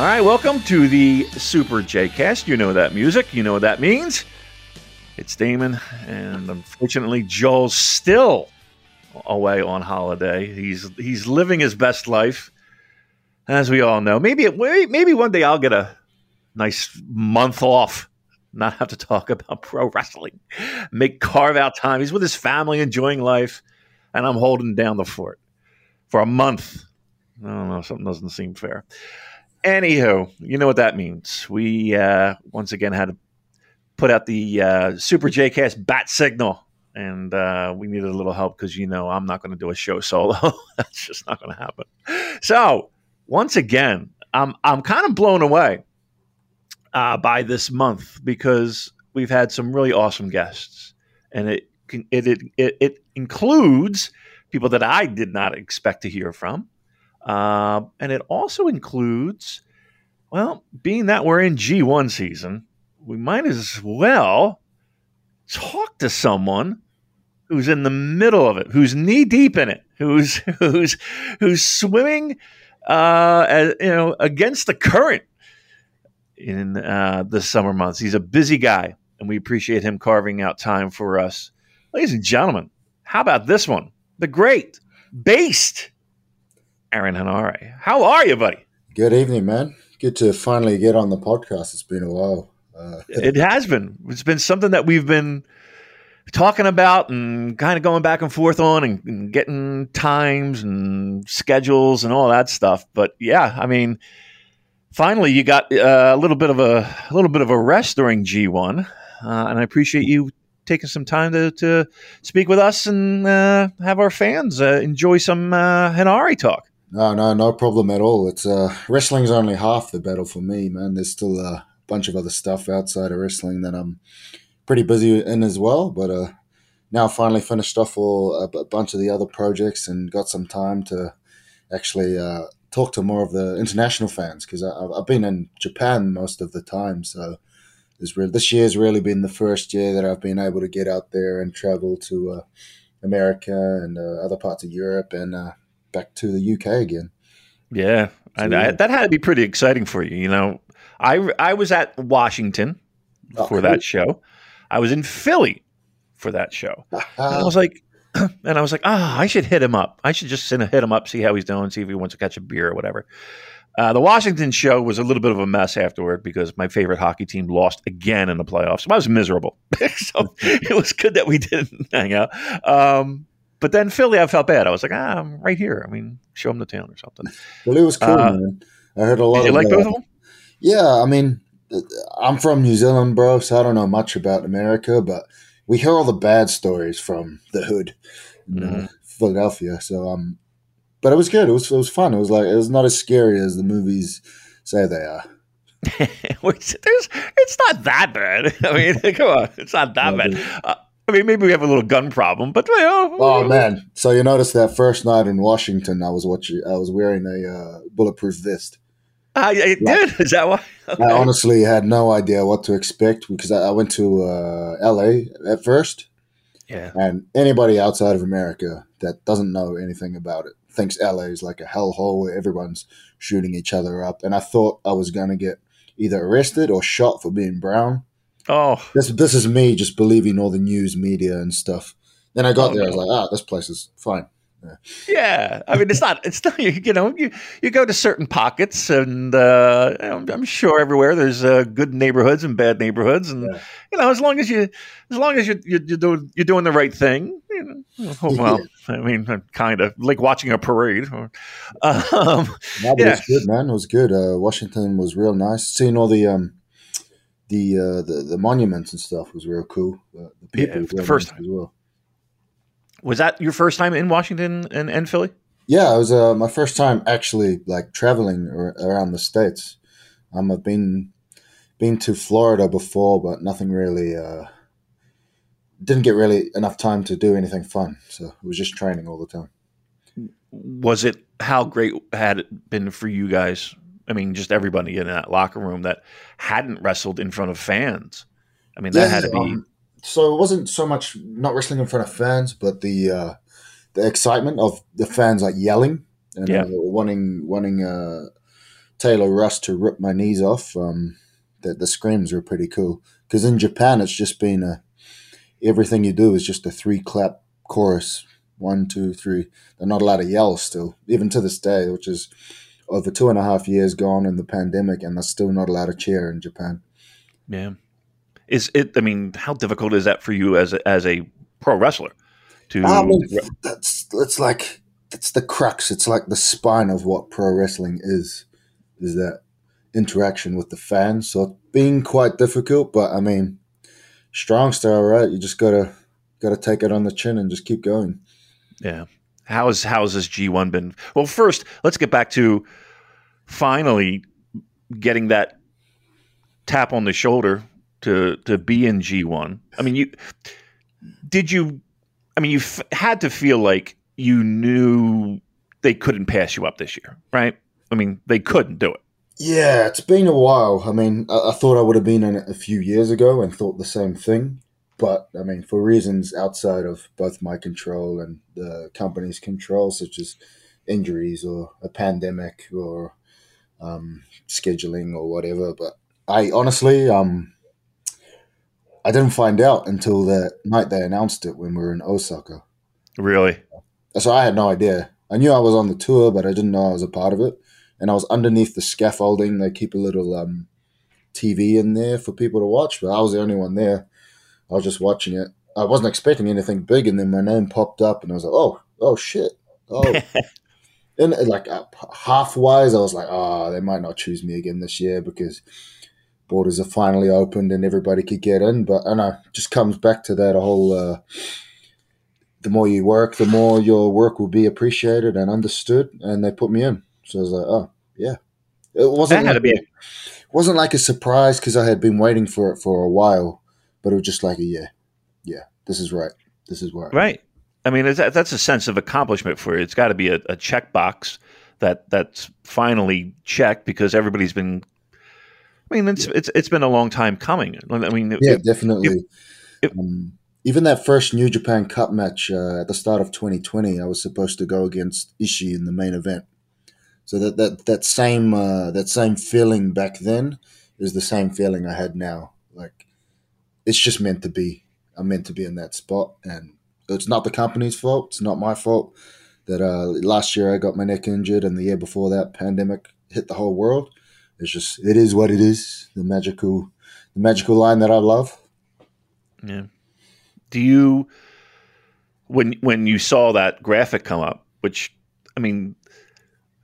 All right, welcome to the Super J Cast. You know that music, you know what that means. It's Damon, and unfortunately, Joel's still away on holiday. He's he's living his best life, as we all know. Maybe maybe one day I'll get a nice month off, not have to talk about pro wrestling, make carve out time. He's with his family, enjoying life, and I'm holding down the fort for a month. I don't know, something doesn't seem fair. Anywho, you know what that means. We uh, once again had to put out the uh, Super JCast bat signal, and uh, we needed a little help because you know I'm not going to do a show solo. That's just not going to happen. So once again, I'm I'm kind of blown away uh, by this month because we've had some really awesome guests, and it it it, it, it includes people that I did not expect to hear from. Uh, and it also includes, well, being that we're in G1 season, we might as well talk to someone who's in the middle of it, who's knee deep in it, who's who's who's swimming, uh, as, you know, against the current in uh, the summer months. He's a busy guy, and we appreciate him carving out time for us, ladies and gentlemen. How about this one? The great, based Aaron Henare. How are you, buddy? Good evening, man. Good to finally get on the podcast. It's been a while. Uh, it has been. It's been something that we've been talking about and kind of going back and forth on and, and getting times and schedules and all that stuff. But yeah, I mean, finally you got uh, a little bit of a, a little bit of a rest during G1, uh, and I appreciate you taking some time to, to speak with us and uh, have our fans uh, enjoy some uh, Henare talk. No, no, no problem at all. It's uh, wrestling's only half the battle for me, man. There's still a bunch of other stuff outside of wrestling that I'm pretty busy in as well. But uh, now finally finished off all a, bunch of the other projects and got some time to actually uh, talk to more of the international fans because I've been in Japan most of the time. So this year's really been the first year that I've been able to get out there and travel to uh, America and uh, other parts of Europe and uh, back to the UK again. Yeah, so, and I, that had to be pretty exciting for you. You know, I I was at Washington oh, for cool. that show. I was in Philly for that show. and I was like, and I was like, ah, oh, I should hit him up. I should just hit him up, see how he's doing, see if he wants to catch a beer or whatever. Uh, the Washington show was a little bit of a mess afterward because my favorite hockey team lost again in the playoffs. So I was miserable. so it was good that we didn't hang out. Um, but then Philly, I felt bad. I was like, ah, I'm right here. I mean, show them the town or something. Well, it was cool, uh, man. I heard a lot. Did you like both of them? Yeah, I mean, I'm from New Zealand, bro, so I don't know much about America, but we hear all the bad stories from the hood, mm-hmm. Philadelphia. So um, but it was good. It was it was fun. It was like it was not as scary as the movies say they are. There's, it's not that bad. I mean, come on, it's not that no, bad. Uh, I mean, maybe we have a little gun problem, but you know, oh man! So you noticed that first night in Washington, I was watching. I was wearing a uh, bulletproof vest. I, I did. Is that why? Okay. I honestly had no idea what to expect because I, I went to uh, L.A. at first. Yeah. And anybody outside of America that doesn't know anything about it thinks LA is like a hellhole where everyone's shooting each other up. And I thought I was going to get either arrested or shot for being brown. Oh, this this is me just believing all the news media and stuff. Then I got oh, there, I was like, ah, this place is fine. Yeah. yeah. I mean, it's not. It's not. You know, you you go to certain pockets, and uh, I'm, sure everywhere there's uh, good neighborhoods and bad neighborhoods, and yeah. you know, as long as you, as long as you you you're doing you're doing the right thing. You know, oh, well, I mean, kind of like watching a parade. Um, no, but yeah. it was good, man. It was good. Uh, Washington was real nice. Seeing all the um, the uh, the the monuments and stuff was real cool. Uh, the people yeah, first time as well. Was that your first time in Washington and, and Philly? Yeah, it was uh, my first time actually like traveling around the states. Um, I've been been to Florida before, but nothing really. Uh, didn't get really enough time to do anything fun, so it was just training all the time. Was it how great had it been for you guys? I mean, just everybody in that locker room that hadn't wrestled in front of fans. I mean, that had to be. um, so it wasn't so much not wrestling in front of fans, but the uh, the excitement of the fans like yelling and Yeah. uh, wanting wanting uh, Taylor Rust to rip my knees off. Um, the, the screams were pretty cool because in Japan it's just been a everything you do is just a three clap chorus one two three. They're not allowed to yell still, even to this day, which is over two and a half years gone in the pandemic, and they're still not allowed to cheer in Japan. Yeah. Is it? I mean, how difficult is that for you as a, as a pro wrestler? To ah, I mean, that's that's like that's the crux. It's like the spine of what pro wrestling is. Is that interaction with the fans? So it's been quite difficult, but I mean, strong style, right? You just gotta gotta take it on the chin and just keep going. yeah. How's how's this G one been? Well, first, let's get back to finally getting that tap on the shoulder to to be in G one. I mean, you did you? I mean, you f- had to feel like you knew they couldn't pass you up this year, right? I mean, they couldn't do it. Yeah, it's been a while. I mean, I, I thought I would have been in it a few years ago and thought the same thing. But I mean, for reasons outside of both my control and the company's control, such as injuries or a pandemic or um, scheduling or whatever. But I honestly, um, I didn't find out until the night they announced it when we were in Osaka. Really? So I had no idea. I knew I was on the tour, but I didn't know I was a part of it. And I was underneath the scaffolding. They keep a little um, TV in there for people to watch, but I was the only one there. I was just watching it. I wasn't expecting anything big, and then my name popped up, and I was like, "Oh, oh shit!" Oh, and uh, like uh, half wise, I was like, "Oh, they might not choose me again this year because borders are finally opened and everybody could get in." But I know, it just comes back to that whole. Uh, the more you work, the more your work will be appreciated and understood. And they put me in, so I was like, "Oh, yeah." It wasn't That had to be. a- wasn't like a surprise because I had been waiting for it for a while, but it was just like a yeah, yeah, this is right, this is right. Right. I mean, that's a sense of accomplishment for you. It's got to be a, a checkbox that that's finally checked because everybody's been. I mean, it's it's it's been a long time coming. I mean, Yeah, it- definitely. if- um, even that first New Japan Cup match uh, at the start of 2020, I was supposed to go against Ishii in the main event. So that that that same uh, that same feeling back then is the same feeling I had now. Like it's just meant to be. I'm meant to be in that spot, and it's not the company's fault. It's not my fault that uh, last year I got my neck injured, and the year before that, pandemic hit the whole world. It's just it is what it is. The magical, the magical line that I love. Yeah. Do you when when you saw that graphic come up, which I mean,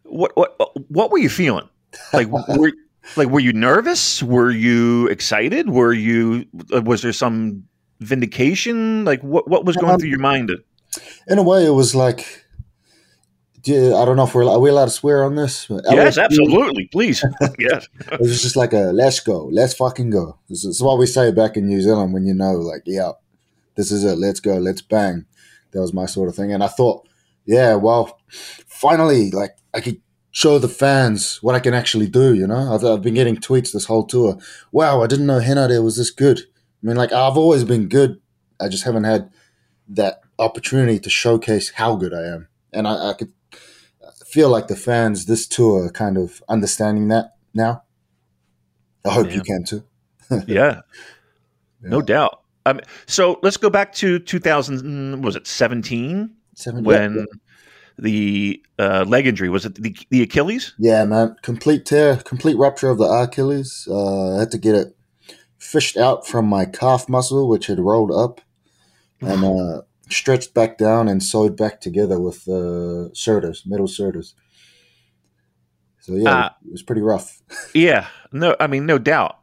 what what what were you feeling? Like were like were you nervous? Were you excited? Were you was there some vindication? Like what what was going Um, through your mind? In a way, it was like. I don't know if we're are we allowed to swear on this. Yes, absolutely. Please. yes. It was just like a let's go, let's fucking go. This is what we say back in New Zealand when you know, like, yeah, this is it. Let's go, let's bang. That was my sort of thing, and I thought, yeah, well, finally, like, I could show the fans what I can actually do. You know, I've, I've been getting tweets this whole tour. Wow, I didn't know Henare was this good. I mean, like, I've always been good. I just haven't had that opportunity to showcase how good I am, and I, I could feel like the fans this tour are kind of understanding that now. I hope Yeah. you can too. Yeah. No doubt. Um, so let's go back to 2000. Was it 17 Seven, when yeah, the uh, leg injury was it the, the Achilles? yeah, man, complete tear, complete rupture of the Achilles. Uh, I had to get it fished out from my calf muscle, which had rolled up, and uh, stretched back down and sewed back together with uh, metal serters. So yeah, Ah. it was pretty rough. Yeah. No, I mean, no doubt.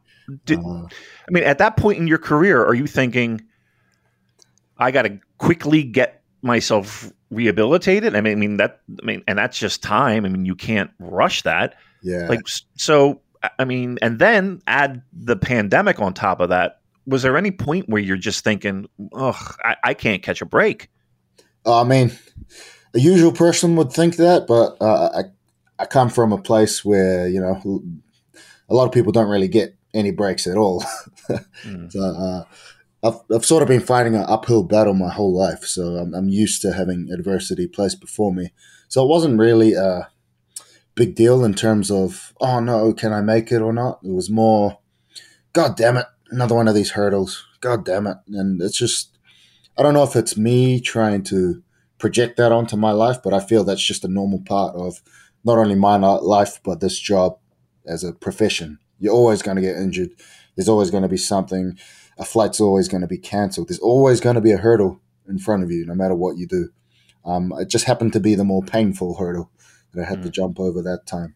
Did, Uh, I mean, at that point in your career, are you thinking, I got to quickly get myself rehabilitated? I mean, I mean that. I mean, and that's just time. I mean, you can't rush that. yeah, Like, so I mean, and then add the pandemic on top of that. Was there any point where you're just thinking, "Ugh, I, I can't catch a break"? I mean, a usual person would think that, but uh, I I come from a place where you know a lot of people don't really get any breaks at all. mm. so, uh, I've, I've sort of been fighting an uphill battle my whole life, so I'm, I'm used to having adversity placed before me. So it wasn't really a big deal in terms of, oh no, can I make it or not? It was more, God damn it, another one of these hurdles. God damn it. And it's just, I don't know if it's me trying to project that onto my life, but I feel that's just a normal part of not only my life, but this job as a profession. You're always going to get injured. There's always going to be something a flight's always going to be cancelled. There's always going to be a hurdle in front of you, no matter what you do. Um, it just happened to be the more painful hurdle that I had mm. to jump over that time.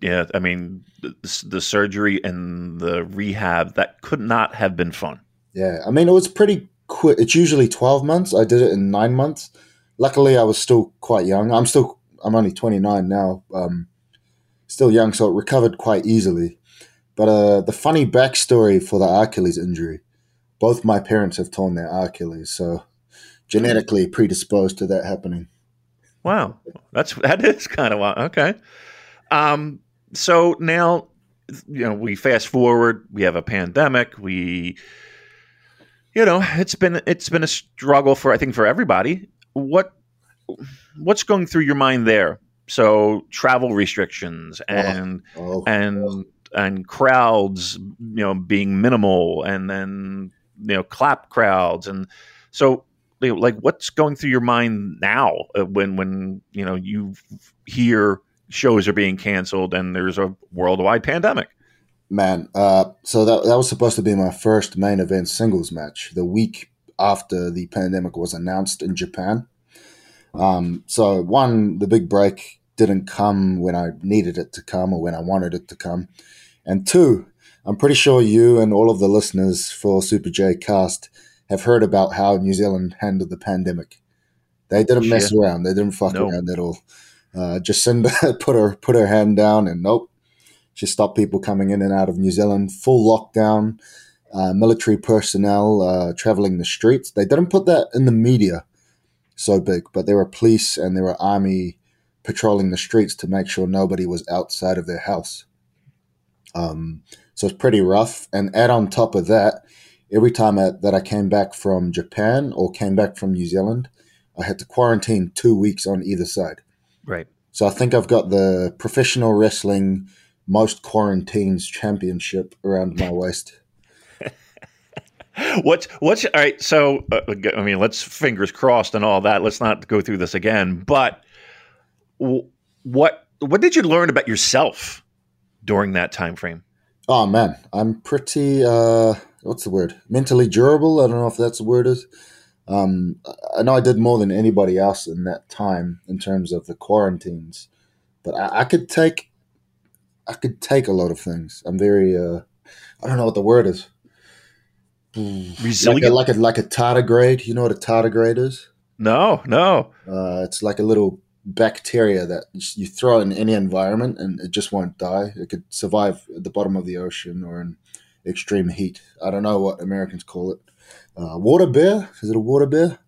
Yeah, I mean, the, the, surgery and the rehab that could not have been fun. Yeah, I mean, it was pretty quick. It's usually twelve months. I did it in nine months. Luckily, I was still quite young. I'm still, I'm only twenty nine now. Um, still young, so it recovered quite easily. But uh, the funny backstory for the Achilles injury, both my parents have torn their Achilles, so genetically predisposed to that happening. Wow, that's that is kind of wild. Okay, um, so now you know we fast forward. We have a pandemic. We, you know, it's been it's been a struggle for I think for everybody. What what's going through your mind there? So travel restrictions oh, and oh, oh, and and crowds, you know, being minimal, and then you know, clap crowds, and so you know, like what's going through your mind now uh, when when you know you hear shows are being canceled and there's a worldwide pandemic. Man, uh, so that that was supposed to be my first main event singles match the week after the pandemic was announced in Japan. Um, so one, the big break didn't come when I needed it to come or when I wanted it to come. And two, I'm pretty sure you and all of the listeners for Super J Cast have heard about how New Zealand handled the pandemic. They didn't mess around. They didn't fuck nope. around at all. Uh, Jacinda put her put her hand down and nope, she stopped people coming in and out of New Zealand. Full lockdown. Uh, military personnel uh, traveling the streets. They didn't put that in the media so big, but there were police and there were army patrolling the streets to make sure nobody was outside of their house. Um, so it's pretty rough. And add on top of that, every time I, that I came back from Japan or came back from New Zealand, I had to quarantine two weeks on either side. Right. So I think I've got the professional wrestling most quarantines championship around my waist. what's what's all right? So uh, I mean, let's fingers crossed and all that. Let's not go through this again. But what what did you learn about yourself during that time frame? Oh man, I'm pretty uh what's the word? Mentally durable. I don't know if that's the word is. Um, I know I did more than anybody else in that time in terms of the quarantines, but I, I could take I could take a lot of things. I'm very uh I don't know what the word is. Resilient, like a, like a, like a tardigrade. You know what a tardigrade is? No, no. Uh, it's like a little bacteria that you throw in any environment and it just won't die. It could survive at the bottom of the ocean or in extreme heat. I don't know what Americans call it. Uh, water bear? Is it a water bear?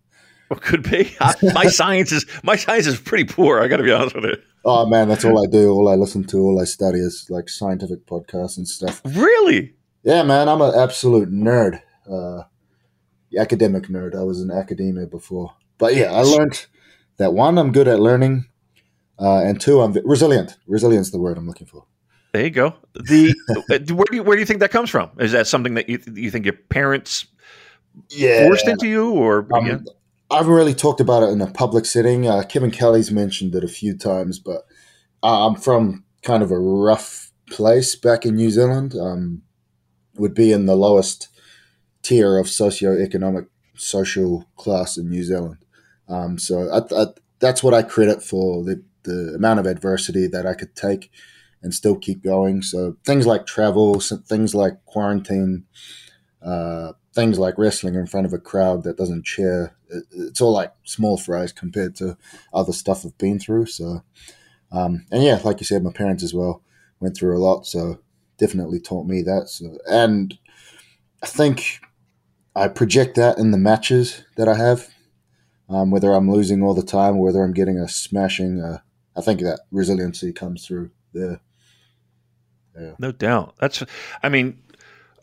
Well, could be. I, my science is my science is pretty poor. I got to be honest with you. Oh man, that's all I do. All I listen to, all I study is like scientific podcasts and stuff. Really? Yeah, man. I'm an absolute nerd. Uh, academic nerd. I was in academia before, but yeah, I learned that one, I'm good at learning, uh, and two, I'm resilient. Resilience, the word I'm looking for. There you go. The uh, where do you, where do you think that comes from? Is that something that you you think your parents yeah. forced into you, or um, yeah? I haven't really talked about it in a public setting. Uh, Kevin Kelly's mentioned it a few times, but uh, I'm from kind of a rough place back in New Zealand. Um, would be in the lowest tier of socioeconomic social class in New Zealand. Um, so I, I, that's what I credit for the, the amount of adversity that I could take and still keep going. So things like travel, things like quarantine, uh, things like wrestling in front of a crowd that doesn't cheer, it, it's all like small fries compared to other stuff I've been through. So, um, and yeah, like you said, my parents as well. went through a lot, so definitely taught me that. So, and I think I project that in the matches that I have, um, whether I'm losing all the time, or whether I'm getting a smashing. Uh, I think that resiliency comes through there. Yeah. No doubt. That's. I mean,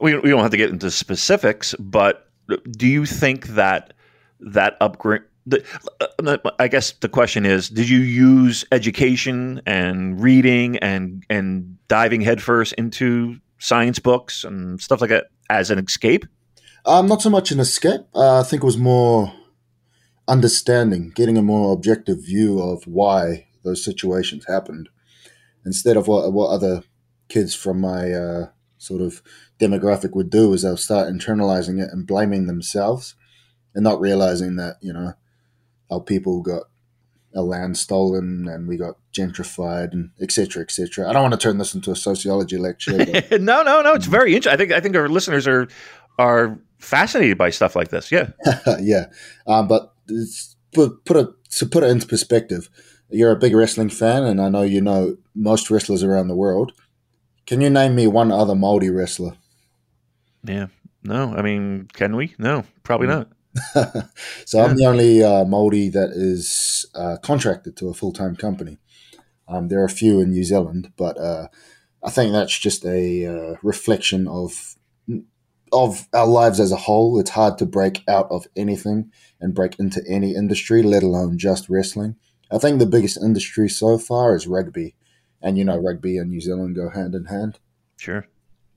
we we don't have to get into specifics, but do you think that that upgrade? The, uh, I guess the question is: Did you use education and reading and and diving headfirst into science books and stuff like that as an escape? Um, not so much an escape. Uh, I think it was more understanding, getting a more objective view of why those situations happened, instead of what what other kids from my uh, sort of demographic would do is they'll start internalizing it and blaming themselves and not realizing that you know our people got our land stolen and we got gentrified and etc etc i don't want to turn this into a sociology lecture but, no no no it's very interesting i think i think our listeners are are fascinated by stuff like this yeah. Yeah. Um, but put, put it to put it into perspective you're a big wrestling fan and i know you know most wrestlers around the world can you name me one other Maori wrestler? Yeah. No. I mean, can we? No, probably not. so yeah. I'm the only uh, Maori that is uh, contracted to a full time company. Um, there are a few in New Zealand, but uh, I think that's just a uh, reflection of of our lives as a whole. It's hard to break out of anything and break into any industry, let alone just wrestling. I think the biggest industry so far is rugby and you know rugby and New Zealand go hand in hand. Sure.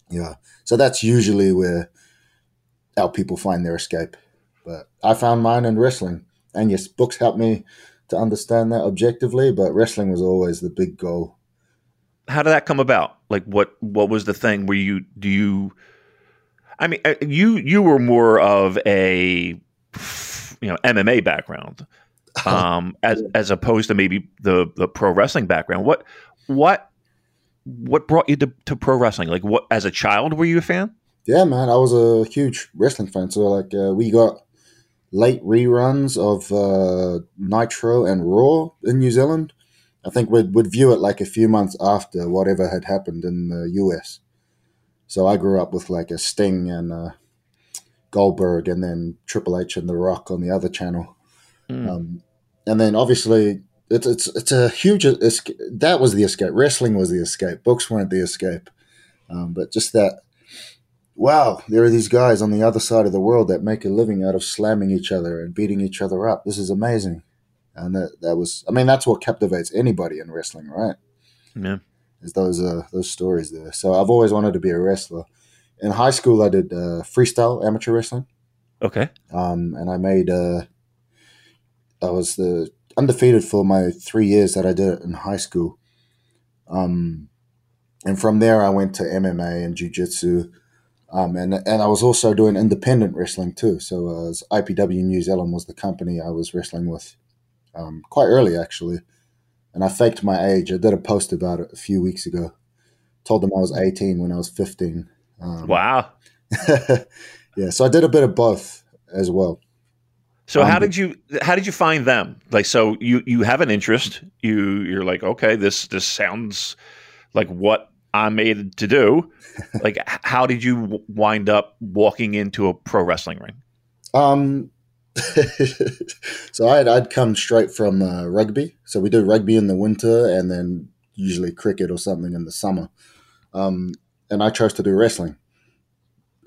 Yeah. So that's usually where our people find their escape. But I found mine in wrestling. And yes, books helped me to understand that objectively, but wrestling was always the big goal. How did that come about? Like what what was the thing where you do you I mean uh, you you were more of a you know MMA background um as as opposed to maybe the the pro wrestling background. What what what brought you to, to pro wrestling? Like, what as a child were you a fan? Yeah, man, I was a huge wrestling fan. So like, uh, we got late reruns of uh, Nitro and Raw in New Zealand. I think we'd, we'd view it like a few months after whatever had happened in the US. So I grew up with like a Sting and uh, Goldberg, and then Triple H and The Rock on the other channel. Mm. Um, and then obviously it's it's it's a huge escape. that was the escape. Wrestling was the escape. Books weren't the escape. Um, but just that, wow, there are these guys on the other side of the world that make a living out of slamming each other and beating each other up. This is amazing, and that that was. I mean, that's what captivates anybody in wrestling, right? Yeah, is those uh, those stories there. So I've always wanted to be a wrestler. In high school, I did uh, freestyle amateur wrestling. Okay. Um, and I made. Uh, I was the undefeated for my three years that I did it in high school. Um, and from there, I went to MMA and Jiu Jitsu. Um, and, and I was also doing independent wrestling too. So uh, IPW New Zealand was the company I was wrestling with um, quite early, actually. And I faked my age. I did a post about it a few weeks ago. Told them I was 18 when I was 15. Um, wow. yeah, so I did a bit of both as well. So um, how did you how did you find them? Like so you you have an interest. You you're like, okay, this this sounds like what I'm made to do. like how did you wind up walking into a pro wrestling ring? Um so I'd I'd come straight from uh, rugby. So we do rugby in the winter and then usually cricket or something in the summer. Um, and I chose to do wrestling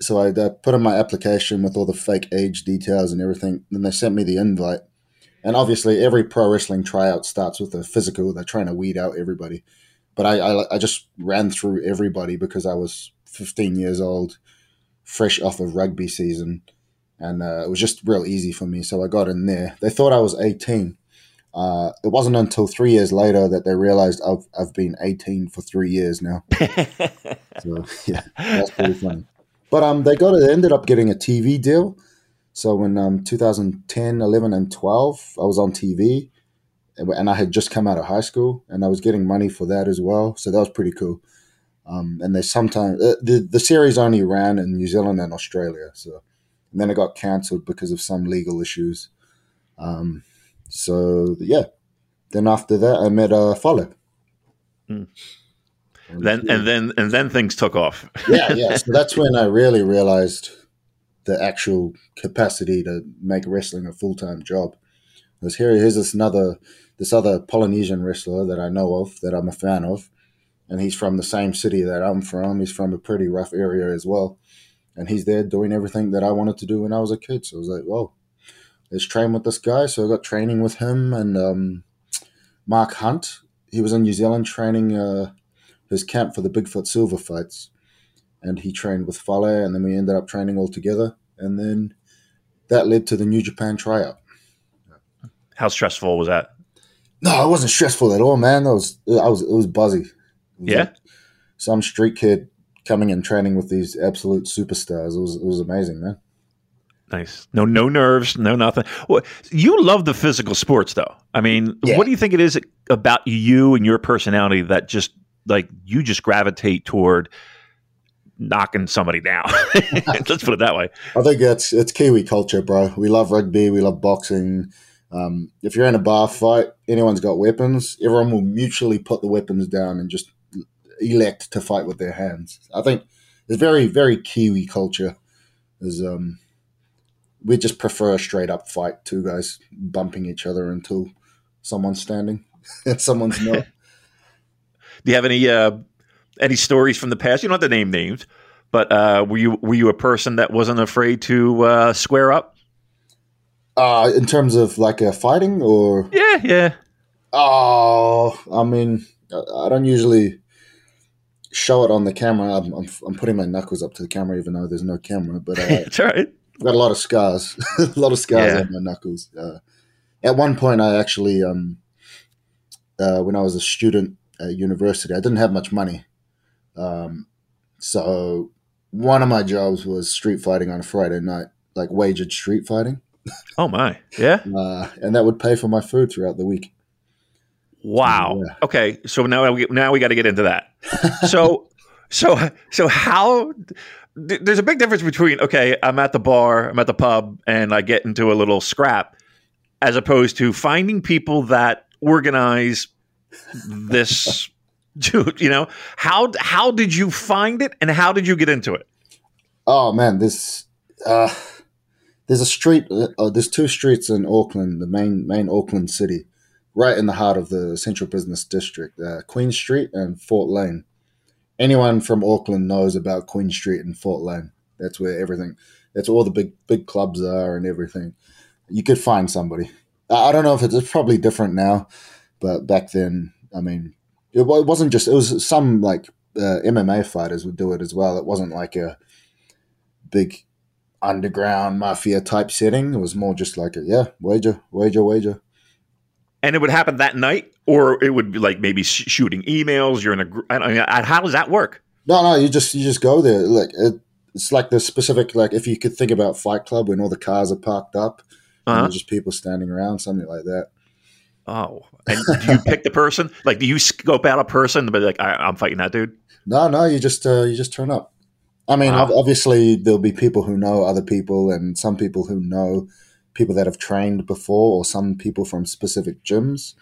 so I uh, put in my application with all the fake age details and everything. Then they sent me the invite. And obviously, every pro wrestling tryout starts with a physical. They're trying to weed out everybody. But I, I, I just ran through everybody because I was 15 years old, fresh off of rugby season. And uh, it was just real easy for me. So I got in there. They thought I was 18. Uh, it wasn't until three years later that they realized I've, I've been 18 for three years now. so, yeah, that's pretty funny. But um, they got it, ended up getting a TV deal. So in um, 2010, 11, and 12, I was on TV, and I had just come out of high school, and I was getting money for that as well. So that was pretty cool. Um, and they sometimes uh, the the series only ran in New Zealand and Australia. So and then it got cancelled because of some legal issues. Um, so yeah, then after that, I met uh, Fale. Mm. then and then and then things took off. yeah, yeah. So that's when I really realized the actual capacity to make wrestling a full time job. Because here, here's this another this other Polynesian wrestler that I know of that I'm a fan of, and he's from the same city that I'm from. He's from a pretty rough area as well, and he's there doing everything that I wanted to do when I was a kid. So I was like, "Whoa, let's train with this guy." So I got training with him and um, Mark Hunt. He was in New Zealand training uh, his camp for the Bigfoot Silva fights, and he trained with Fale, and then we ended up training all together, and then that led to the New Japan tryout. How stressful was that? No, it wasn't stressful at all, man. That was I was it was buzzy. It was Yeah? like some street kid coming and training with these absolute superstars. It was it was amazing, man. Nice. No, no nerves, no nothing. Well, you love the physical sports, though. I mean, Yeah. what do you think it is about you and your personality that just like you just gravitate toward knocking somebody down? Let's put it that way. I think it's it's Kiwi culture, bro. We love rugby, we love boxing. Um, if you're in a bar fight, anyone's got weapons. Everyone will mutually put the weapons down and just elect to fight with their hands. I think it's very very Kiwi culture. Is um, we just prefer a straight up fight, two guys bumping each other until someone's standing and someone's not. Do you have any uh, any stories from the past? You don't have to name names, but uh, were you were you a person that wasn't afraid to uh, square up? uh, in terms of like a fighting or Yeah, yeah. Oh, I mean, I I don't usually show it on the camera. I'm, I'm, I'm putting my knuckles up to the camera, even though there's no camera. But uh, it's all right. I've got a lot of scars, a lot of scars Yeah. on my knuckles. Uh, at one point, I actually, um, uh, when I was a student at university, I didn't have much money. Um, so one of my jobs was street fighting on a Friday night, like wagered street fighting, Oh my, yeah. uh, and that would pay for my food throughout the week. Wow. Yeah. Okay, so now we now we got to get into that. So so so how there's a big difference between okay, I'm at the bar, I'm at the pub and I get into a little scrap as opposed to finding people that organize this dude, you know? How how did you find it and how did you get into it? Oh man, this uh, there's a street. Uh, there's two streets in Auckland, the main main Auckland city, right in the heart of the central business district. Uh, Queen Street and Fort Lane. Anyone from Auckland knows about Queen Street and Fort Lane. That's where everything. That's all the big big clubs are and everything. You could find somebody. I I don't know if it's, it's probably different now, but back then, I mean, it, it wasn't just. It was some like uh, MMA fighters would do it as well. It wasn't like a big underground mafia type setting. It was more just like a yeah, wager, wager, wager. And it would happen that night or it would be like maybe sh- shooting emails, you're in a gr- I don't know, how does that work? No, no, you just you just go there. Like it, it's like the specific like if you could think about Fight Club when all the cars are parked up and Uh-huh. there's just people standing around, something like that. Oh, and do you pick the person? Like, do you scope out a person to be like, I, I'm fighting that dude? No, no, you just uh, you just turn up. I mean, ob- obviously there'll be people who know other people, and some people who know people that have trained before, or some people from specific gyms.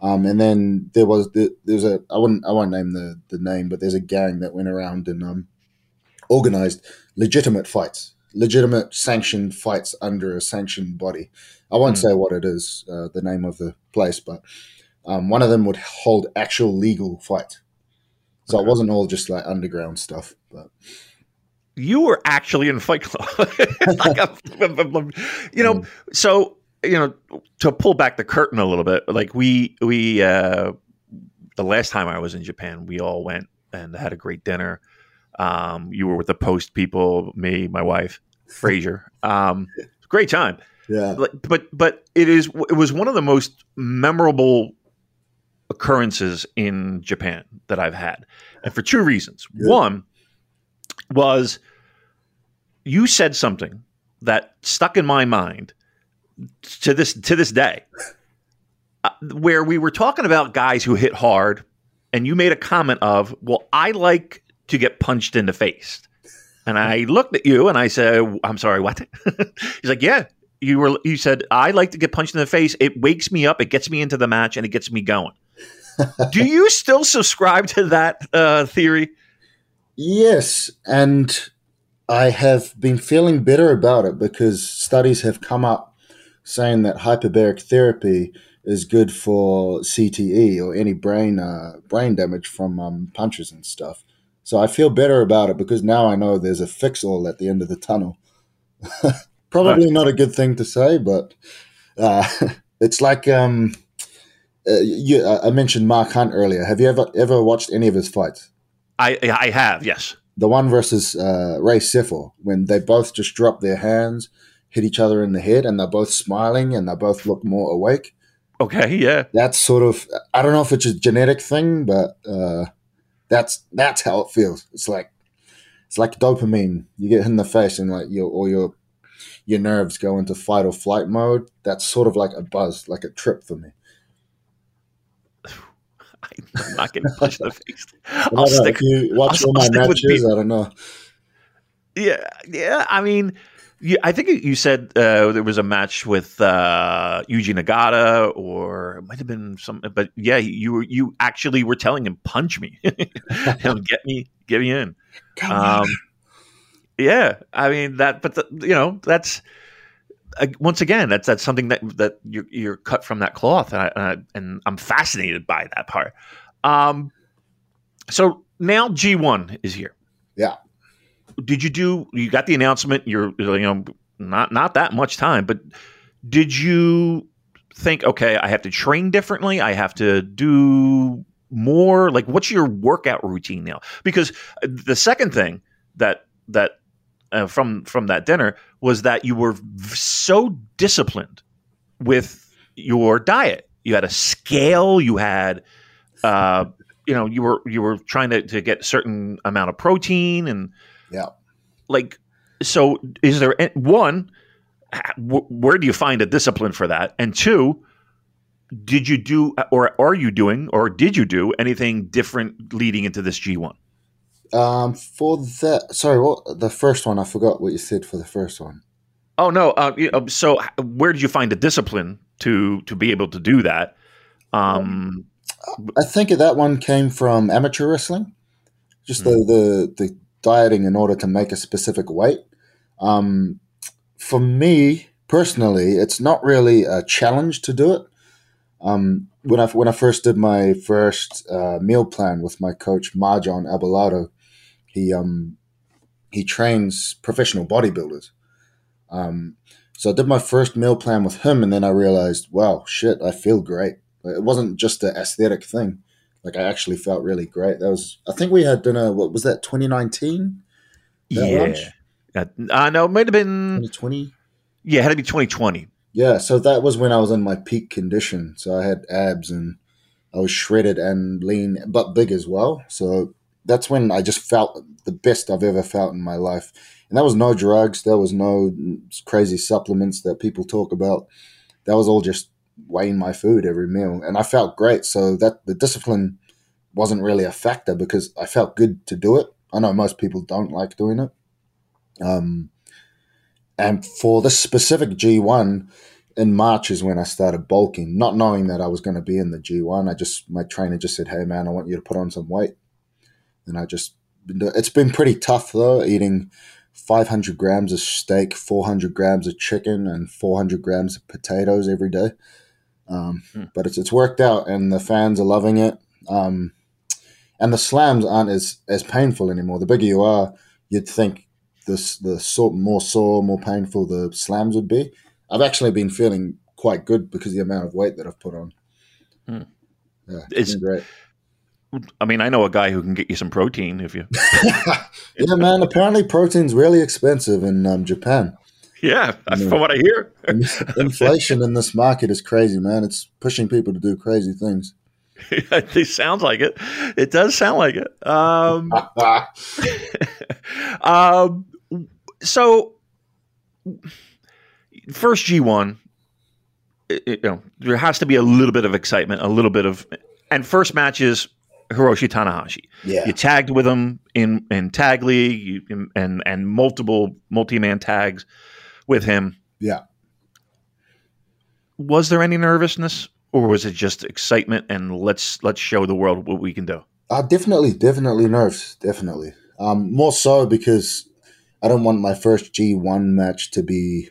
Um, and then there was the, there's a I wouldn't I won't name the the name, but there's a gang that went around and um, organized legitimate fights, legitimate sanctioned fights under a sanctioned body. I won't Hmm. say what it is, uh, the name of the place, but um, one of them would hold actual legal fights. So it wasn't all just like underground stuff, but You were actually in Fight Club. like a, you know, so you know, to pull back the curtain a little bit, like we we uh, the last time I was in Japan, we all went and had a great dinner. Um, you were with the post people, me, my wife, Frazier. Um, great time. yeah, but but it is it was one of the most memorable occurrences in Japan that I've had, and for two reasons. Good. One was you said something that stuck in my mind to this to this day, uh, where we were talking about guys who hit hard, and you made a comment of, "Well, I like to get punched in the face." And I looked at you and I said, "I'm sorry, what?" He's like, "Yeah, you were you said I like to get punched in the face. It wakes me up, it gets me into the match, and it gets me going. Do you still subscribe to that uh, theory? Yes, and I have been feeling better about it because studies have come up saying that hyperbaric therapy is good for CTE or any brain uh, brain damage from um, punches and stuff. So I feel better about it because now I know there's a fix all at the end of the tunnel. Probably not a good thing to say, but uh, it's like um, uh, you, I mentioned Mark Hunt earlier. Have you ever ever watched any of his fights? I I have yes. The one versus uh, Ray Sefo when they both just drop their hands, hit each other in the head, and they're both smiling and they both look more awake. Okay, yeah. That's sort of I don't know if it's a genetic thing, but uh, that's that's how it feels. It's like it's like dopamine. You get hit in the face and like your all your your nerves go into fight or flight mode. That's sort of like a buzz, like a trip for me. I'm not getting punched in the face. I'll I'll stick, you watch I'll, all my matches, I don't know. Yeah, yeah. I mean, yeah, I think you said uh, there was a match with uh, Yuji Nagata, or it might have been some. But yeah, you were you actually were telling him punch me, get me, get me in. Um, yeah, I mean that, but the, you know that's once again that's that's something that that you're, you're cut from that cloth, and, I, and I'm fascinated by that part. Um, so now G1 is here. Yeah did you do? You got the announcement. You're you know not not that much time, but did you think okay, I have to train differently? I have to do more. Like, what's your workout routine now? Because uh, the second thing that that uh, from from that dinner was that you were so disciplined with your diet. You had a scale. You had. Uh, you know, you were you were trying to, to get certain amount of protein and yeah. Like, so is there one? Where do you find a discipline for that? And two, did you do, or are you doing, or did you do anything different leading into this G one? Um, for the sorry, what the first one? I forgot what you said for the first one. Oh no. Uh, so where did you find the discipline to to be able to do that? Um, I think that one came from amateur wrestling. Just hmm. the, the the dieting in order to make a specific weight. Um, for me personally, it's not really a challenge to do it. Um, when I when I first did my first uh, meal plan with my coach Marjon Abelardo, he um, he trains professional bodybuilders. Um, so I did my first meal plan with him, and then I realized, wow, shit, I feel great. It wasn't just an aesthetic thing. Like I actually felt really great. That was I think we had dinner. What was that? 2019. yeah. Uh, I know it might have been 2020. Yeah, it had to be 2020. Yeah, so that was when I was in my peak condition. So I had abs and I was shredded and lean, but big as well. So that's when I just felt the best I've ever felt in my life. And that was no drugs. There was no crazy supplements that people talk about. That was all just weighing my food every meal, and I felt great. So that the discipline wasn't really a factor because I felt good to do it. I know most people don't like doing it. Um, and for this specific G1 in March is when I started bulking, not knowing that I was going to be in the G1. I just, my trainer just said, Hey man, I want you to put on some weight. And I just, it's been pretty tough though, eating 500 grams of steak, 400 grams of chicken, and 400 grams of potatoes every day. Um, hmm. But it's it's worked out, and the fans are loving it. Um, and the slams aren't as as painful anymore. The bigger you are, you'd think this the more sore, more painful the slams would be. I've actually been feeling quite good because of the amount of weight that I've put on. Hmm. Yeah, it's, it's great. I mean, I know a guy who can get you some protein if you. yeah, man. Apparently, protein's really expensive in um, Japan. Yeah, that's from what I hear. inflation in this market is crazy, man. It's pushing people to do crazy things. it sounds like it. It does sound like it. Um, um, so, first G one, you know, there has to be a little bit of excitement, a little bit of, and first matches Hiroshi Tanahashi. Yeah. You tagged with him in in tag league you, and and multiple multi man tags with him. Yeah. Was there any nervousness, or was it just excitement and let's let's show the world what we can do? Uh, definitely, definitely nerves, definitely. Um, more so because I don't want my first G1 match to be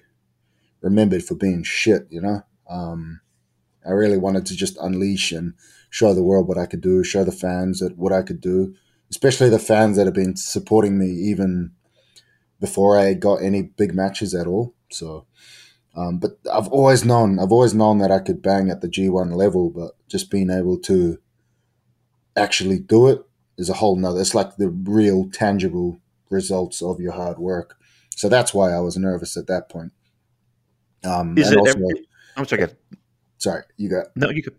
remembered for being shit, you know? Um, I really wanted to just unleash and show the world what I could do, show the fans that what I could do, especially the fans that have been supporting me even before I got any big matches at all. So, um, but I've always known, I've always known that I could bang at the G1 level, but just being able to actually do it is a whole nother. It's like the real tangible results of your hard work. So that's why I was nervous at that point. Um, is it? Also, every, I'm sorry. Sorry, you got no. You could.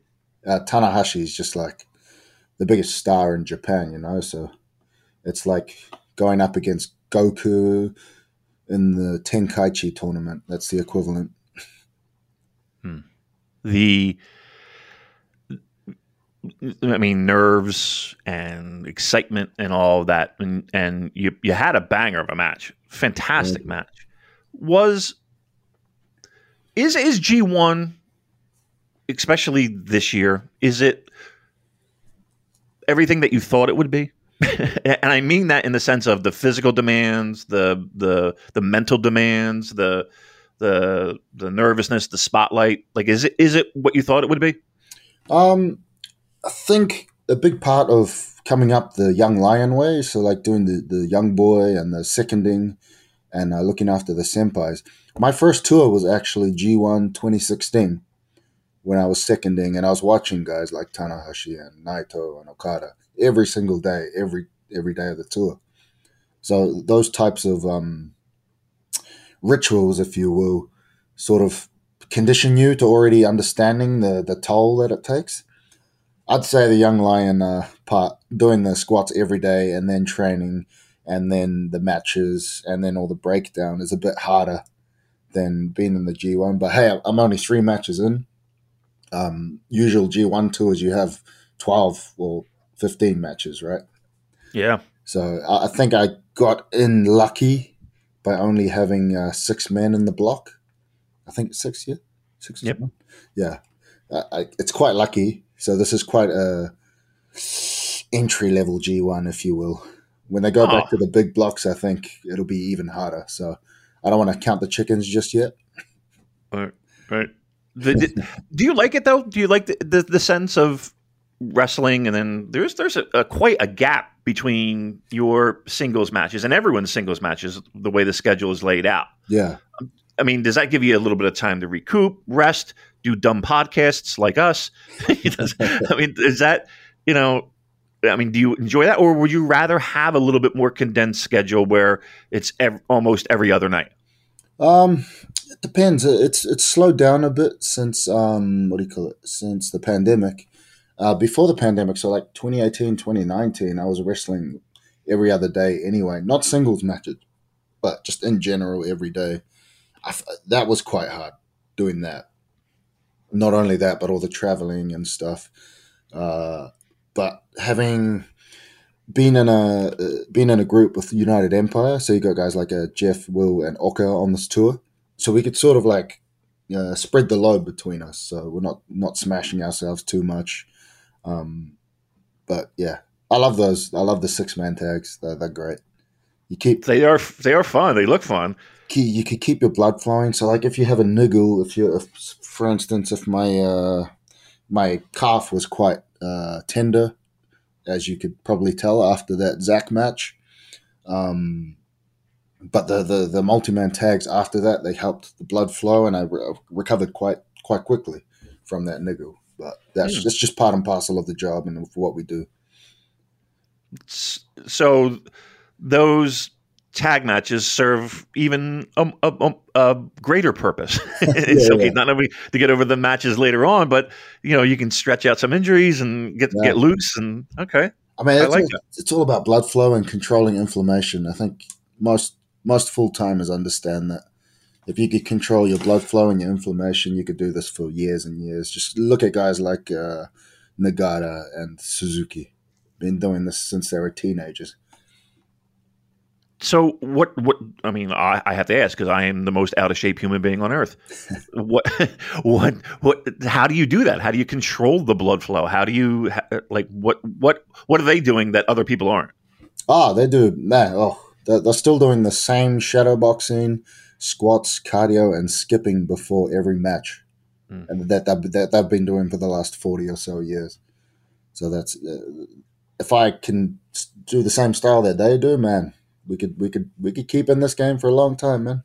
Uh, Tanahashi is just like the biggest star in Japan, you know. So it's like going up against Goku in the Tenkaichi tournament. That's the equivalent. Hmm. The I mean, nerves and excitement and all of that, and, and you you had a banger of a match, fantastic mm-hmm. match. Was is is G one, especially this year, is it everything that you thought it would be? and I mean that in the sense of the physical demands, the the the mental demands, the the the nervousness, the spotlight. Like, is it is it what you thought it would be? Um, I think a big part of coming up the young lion way, so like doing the, the young boy and the seconding and uh, looking after the senpais. My first tour was actually G1 2016 when I was seconding and I was watching guys like Tanahashi and Naito and Okada every single day, every every day of the tour. So those types of um, rituals, if you will, sort of condition you to already understanding the the toll that it takes. I'd say the young lion uh, part, doing the squats every day and then training and then the matches and then all the breakdown is a bit harder than being in the G1. But hey, I'm only three matches in. Um, usual G1 tours, you have 12 or 15 matches, right? Yeah. So I think I got in lucky by only having uh, six men in the block. I think six, yeah? Six, yep. Yeah. Uh, I, it's quite lucky so this is quite a entry level G1, if you will. When they go oh. back to the big blocks, I think it'll be even harder. So I don't want to count the chickens just yet. Right, right. The, do you like it though? Do you like the, the, the sense of wrestling, and then there's there's a, a, quite a gap between your singles matches and everyone's singles matches. The way the schedule is laid out. Yeah. I mean, does that give you a little bit of time to recoup, rest, do dumb podcasts like us? I mean, is that you know? I mean, do you enjoy that, or would you rather have a little bit more condensed schedule where it's ev- almost every other night? Um, it depends. It's it's slowed down a bit since um, what do you call it? Since the pandemic. Uh, before the pandemic, so like 2018, 2019, I was wrestling every other day anyway. Not singles matches, but just in general every day. I, that was quite hard doing that. Not only that, but all the traveling and stuff. Uh, but having been in a uh, been in a group with United Empire, so you got guys like uh, Jeff, Will, and O-Khan on this tour, so we could sort of like uh, spread the load between us, so we're not not smashing ourselves too much. Um, but yeah, I love those. I love the six man tags. They're, they're great. You keep they are they are fun. They look fun you could keep your blood flowing. So, like, if you have a niggle, if you, if, for instance, if my uh, my calf was quite uh, tender, as you could probably tell after that Zack match, um, but the the the multi man tags after that they helped the blood flow, and I re- recovered quite quite quickly from that niggle. But that's mm. that's just part and parcel of the job and what we do. So those tag matches serve even a, a, a greater purpose. it's yeah, okay, yeah. not only to get over the matches later on, but you know you can stretch out some injuries and get yeah. get loose. And okay, I mean, it's, like all, it's all about blood flow and controlling inflammation. I think most most full timers understand that. If you could control your blood flow and your inflammation, you could do this for years and years. Just look at guys like uh, Nagata and Suzuki, been doing this since they were teenagers So what? What? I mean, I, I have to ask because I am the most out of shape human being on earth. what? What? What? How do you do that? How do you control the blood flow? How do you like? What? What? What are they doing that other people aren't? Oh, they do. Man, oh, they're, they're still doing the same shadow boxing, squats, cardio, and skipping before every match, mm. and that, that that they've been doing for the last forty or so years. So that's uh, if I can do the same style that they do, man, we could we could we could keep in this game for a long time, man.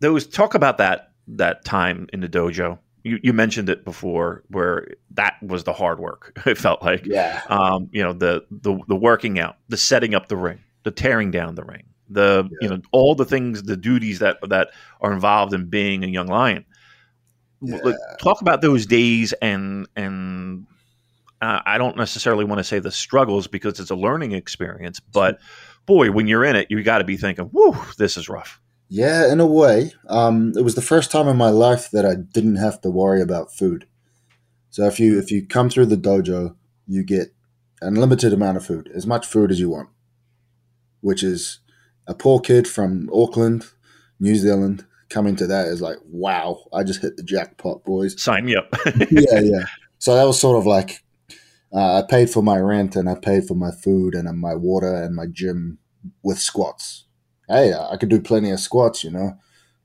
There was talk about that that time in the dojo. You, you mentioned it before, where that was the hard work. It felt like, yeah, um, you know, the the the working out, the setting up the ring, the tearing down the ring, the yeah. you know all the things, the duties that that are involved in being a young lion. Yeah. talk about those days and and uh, I don't necessarily want to say the struggles because it's a learning experience, but boy, when you're in it, you got to be thinking, "Whoo, this is rough." Yeah, in a way, um, it was the first time in my life that I didn't have to worry about food. So if you if you come through the dojo, you get an unlimited amount of food, as much food as you want, which is a poor kid from Auckland, New Zealand, coming to that is like, wow, I just hit the jackpot, boys. Sign me up. yeah, yeah. So that was sort of like uh, I paid for my rent and I paid for my food and my water and my gym with squats. Hey, I could do plenty of squats, you know.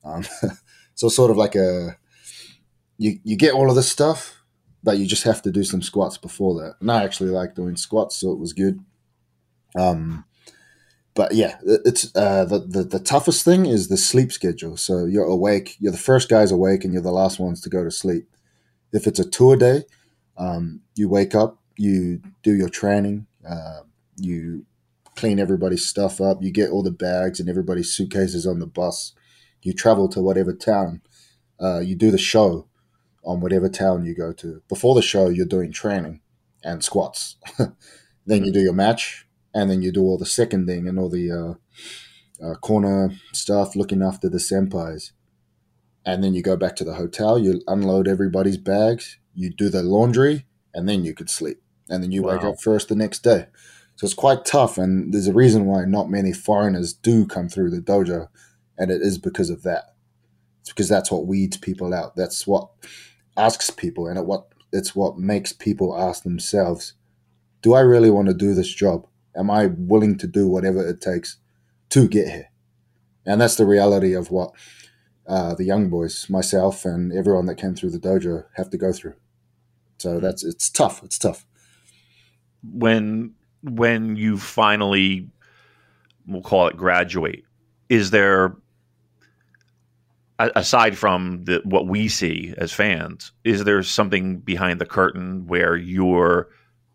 Um, so sort of like a you you get all of this stuff, but you just have to do some squats before that. And I actually like doing squats, so it was good. Um, but yeah, it's uh, the, the the toughest thing is the sleep schedule. So you're awake, you're the first guys awake, and you're the last ones to go to sleep. If it's a tour day, um, you wake up, you do your training, uh, you clean everybody's stuff up, you get all the bags and everybody's suitcases on the bus, you travel to whatever town, uh, you do the show on whatever town you go to. Before the show, you're doing training and squats. then you do your match, and then you do all the seconding and all the uh, uh, corner stuff, looking after the senpais. And then you go back to the hotel, you unload everybody's bags, you do the laundry, and then you could sleep and then you wow. wake up first the next day. So it's quite tough, and there's a reason why not many foreigners do come through the dojo, and it is because of that. It's because that's what weeds people out. That's what asks people, and it what it's what makes people ask themselves, "Do I really want to do this job? Am I willing to do whatever it takes to get here?" And that's the reality of what uh, the young boys, myself, and everyone that came through the dojo have to go through. So hmm. that's it's tough. It's tough when when you finally we'll call it graduate is there aside from the, what we see as fans is there something behind the curtain where you're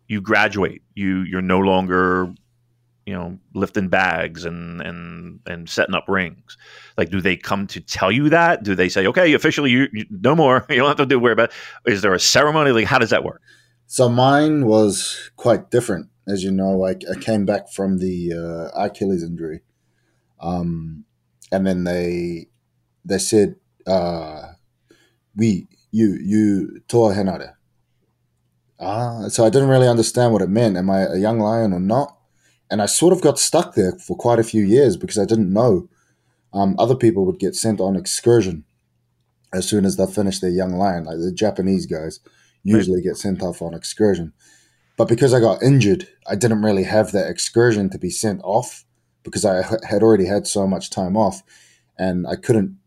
you graduate you you're no longer you know lifting bags and and and setting up rings? Like do they come to tell you that? Do they say okay officially you, you no more. You don't have to do worry about it. is there a ceremony? Like how does that work so mine was quite different. As you know, I, I came back from the uh, Achilles injury, um, and then they they said, uh, "We you you Toa Henare." Ah, so I didn't really understand what it meant. Am I a young lion or not? And I sort of got stuck there for quite a few years because I didn't know. Um, other people would get sent on excursion as soon as they finished their young lion, like the Japanese guys usually get sent off on excursion. But because I got injured, I didn't really have that excursion to be sent off because I had already had so much time off, and I couldn't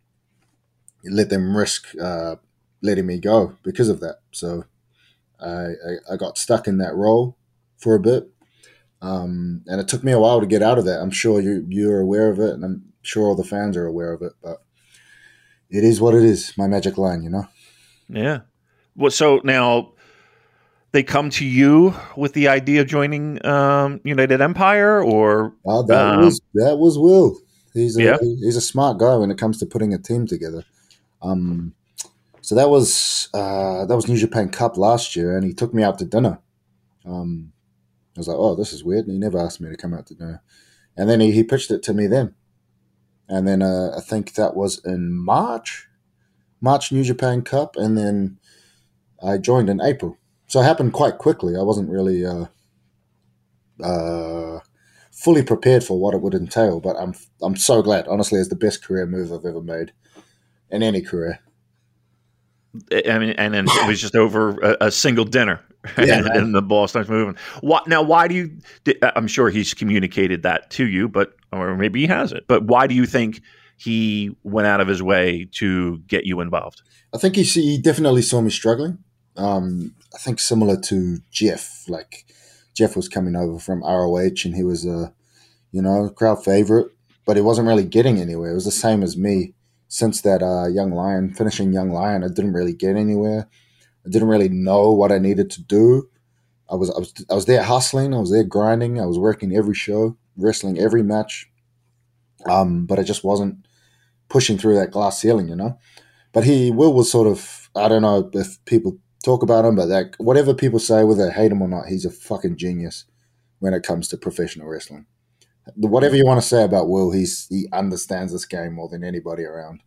let them risk uh, letting me go because of that. So I, I, I got stuck in that role for a bit, um, and it took me a while to get out of that. I'm sure you you're aware of it, and I'm sure all the fans are aware of it. But it is what it is. My magic line, you know. Yeah, well, so now they come to you with the idea of joining um, United Empire, or uh, that um, was that was Will. He's a, yeah. he's a smart guy when it comes to putting a team together. Um, so that was uh, that was New Japan Cup last year, and he took me out to dinner. Um, I was like, "Oh, this is weird." And he never asked me to come out to dinner, and then he, he pitched it to me then, and then uh, I think that was in March, March New Japan Cup, and then I joined in April. So it happened quite quickly. I wasn't really uh, uh, fully prepared for what it would entail. But I'm I'm so glad. Honestly, it's the best career move I've ever made in any career. I mean, and then it was just over a, a single dinner, Yeah, and, and the ball starts moving. Why, now, why do you? I'm sure he's communicated that to you, but or maybe he hasn't. But why do you think he went out of his way to get you involved? I think he see, he definitely saw me struggling. Um, I think similar to Jeff. Like Jeff was coming over from ROH, and he was a you know crowd favorite, but he wasn't really getting anywhere. It was the same as me. Since that uh, Young Lion, finishing Young Lion, I didn't really get anywhere. I didn't really know what I needed to do. I was I was I was there hustling. I was there grinding. I was working every show, wrestling every match. Um, but I just wasn't pushing through that glass ceiling, you know. But he Will was sort of I don't know if people talk about him, but that whatever people say, whether they hate him or not, he's a fucking genius when it comes to professional wrestling. Whatever you want to say about Will, he's he understands this game more than anybody around.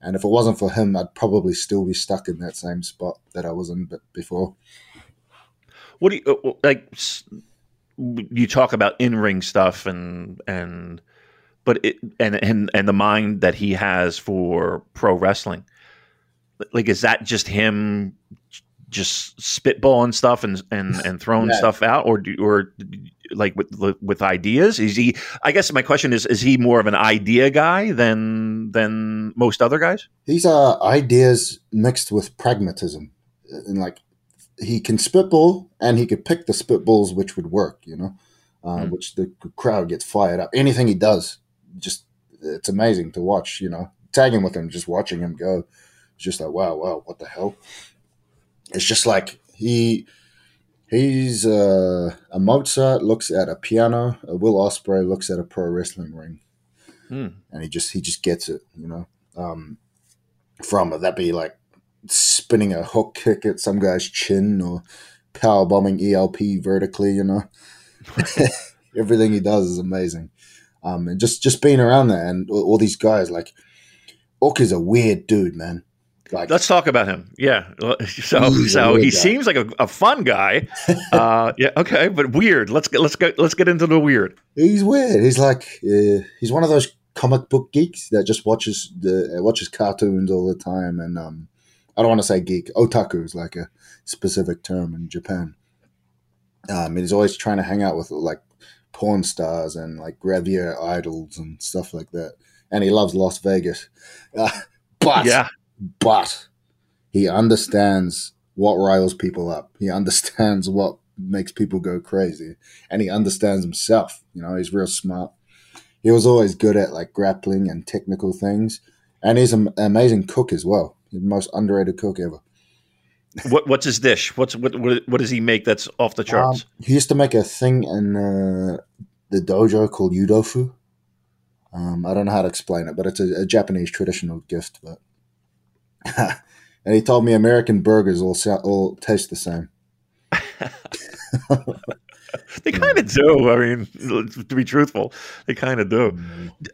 And if it wasn't for him, I'd probably still be stuck in that same spot that I was in before. What do you uh, like? You talk about in ring stuff and and, but it and and and the mind that he has for pro wrestling. Like, is that just him, just spitballing stuff and and and throwing Yeah. stuff out, or do, or like with with ideas? Is he? I guess my question is: Is he more of an idea guy than than most other guys? These are ideas mixed with pragmatism, and like he can spitball and he could pick the spitballs which would work, you know, uh, Hmm. which the crowd gets fired up. Anything he does, just it's amazing to watch. You know, tagging with him, just watching him go, it's just like wow, wow, what the hell? It's just like he he's uh, a Mozart looks at a piano, a Will Ospreay looks at a pro wrestling ring Hmm. and he just he just gets it, you know. Um, from it, that be like spinning a hook kick at some guy's chin or power bombing ELP vertically, you know. Everything he does is amazing. Um, and just just being around there and all, all these guys, like Orc is a weird dude, man. Like Let's talk about him. Yeah. So so he guy. seems like a, a fun guy. Uh, yeah. Okay. But weird. Let's get let's get let's get into the weird. he's weird. He's like uh, he's one of those comic book geeks that just watches the uh, watches cartoons all the time. And um, I don't want to say geek. Otaku is like a specific term in Japan. Um, he's always trying to hang out with like porn stars and like gravure idols and stuff like that. And he loves Las Vegas. Uh, but Yeah. But he understands what riles people up. He understands what makes people go crazy, and he understands himself. You know, he's real smart. He was always good at like grappling and technical things, and he's an amazing cook as well. He's the most underrated cook ever. What what's his dish? What's what what, what does he make that's off the charts? Um, he used to make a thing in uh, the dojo called yudofu. Um, I don't know how to explain it, but it's a, a Japanese traditional gift. But and he told me American burgers all sound, all taste the same. they kind of do. I mean, to be truthful, they kind of do.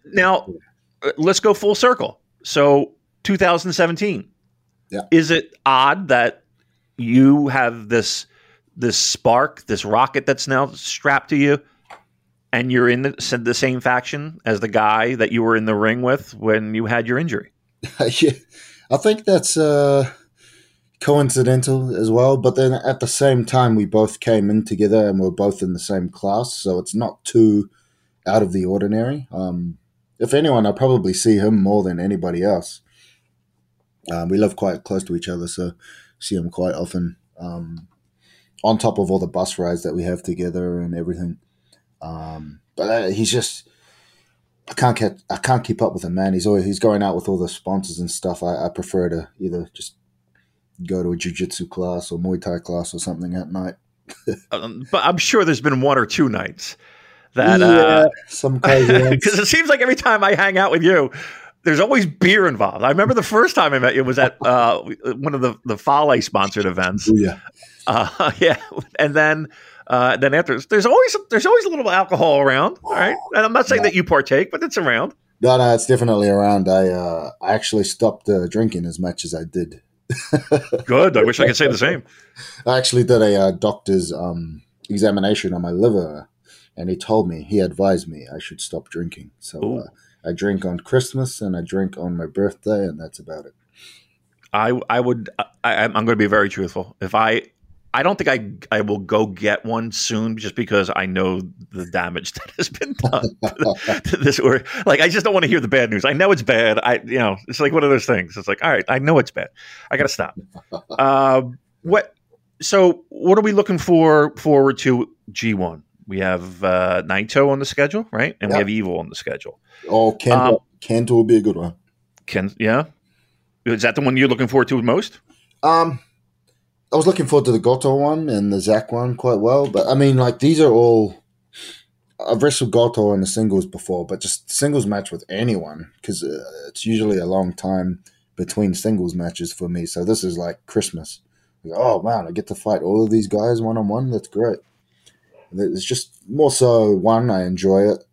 Now, uh, let's go full circle. So, 2017. Yeah. Is it odd that you have this this spark, this rocket that's now strapped to you, and you're in the, the same faction as the guy that you were in the ring with when you had your injury? yeah, I think that's uh, coincidental as well. But then at the same time, we both came in together and we're both in the same class, so it's not too out of the ordinary. Um, if anyone, I probably see him more than anybody else. Um, we live quite close to each other, so see him quite often. Um, on top of all the bus rides that we have together and everything, um, but uh, he's just I can't keep I can't keep up with him, man. He's always he's going out with all the sponsors and stuff. I, I prefer to either just go to a jujitsu class or Muay Thai class or something at night. Um, but I'm sure there's been one or two nights that yeah, uh, some crazy because it seems like every time I hang out with you, there's always beer involved. I remember the first time I met you was at uh, one of the the Fale sponsored events. yeah, Uh, yeah, and then uh, then after there's always there's always a little alcohol around. All right, and I'm not saying that you partake, but it's around. no, no, it's definitely around. I uh, I actually stopped uh, drinking as much as I did. Good. I wish I could say the same. I actually did a uh, doctor's um, examination on my liver and he told me he advised me I should stop drinking. So uh, I drink on Christmas and I drink on my birthday, and that's about it. I I would I, I'm going to be very truthful. If I I don't think I I will go get one soon just because I know the damage that has been done to this or like I just don't want to hear the bad news. I know it's bad. I you know it's like one of those things. It's like all right, I know it's bad. I got to stop. Uh, what? So what are we looking for forward to G1? We have uh, Naito on the schedule, right? And we have Evil on the schedule. Oh, KENTA, um, KENTA will be a good one. Ken, yeah, is that the one you're looking forward to most? Um, I was looking forward to the Goto one and the Zack one quite well, but I mean, like these are all. I've wrestled Goto in the singles before, but just singles match with anyone because uh, it's usually a long time between singles matches for me. So this is like Christmas. Like, oh man, I get to fight all of these guys one on one. That's great. It's just more so one, I enjoy it.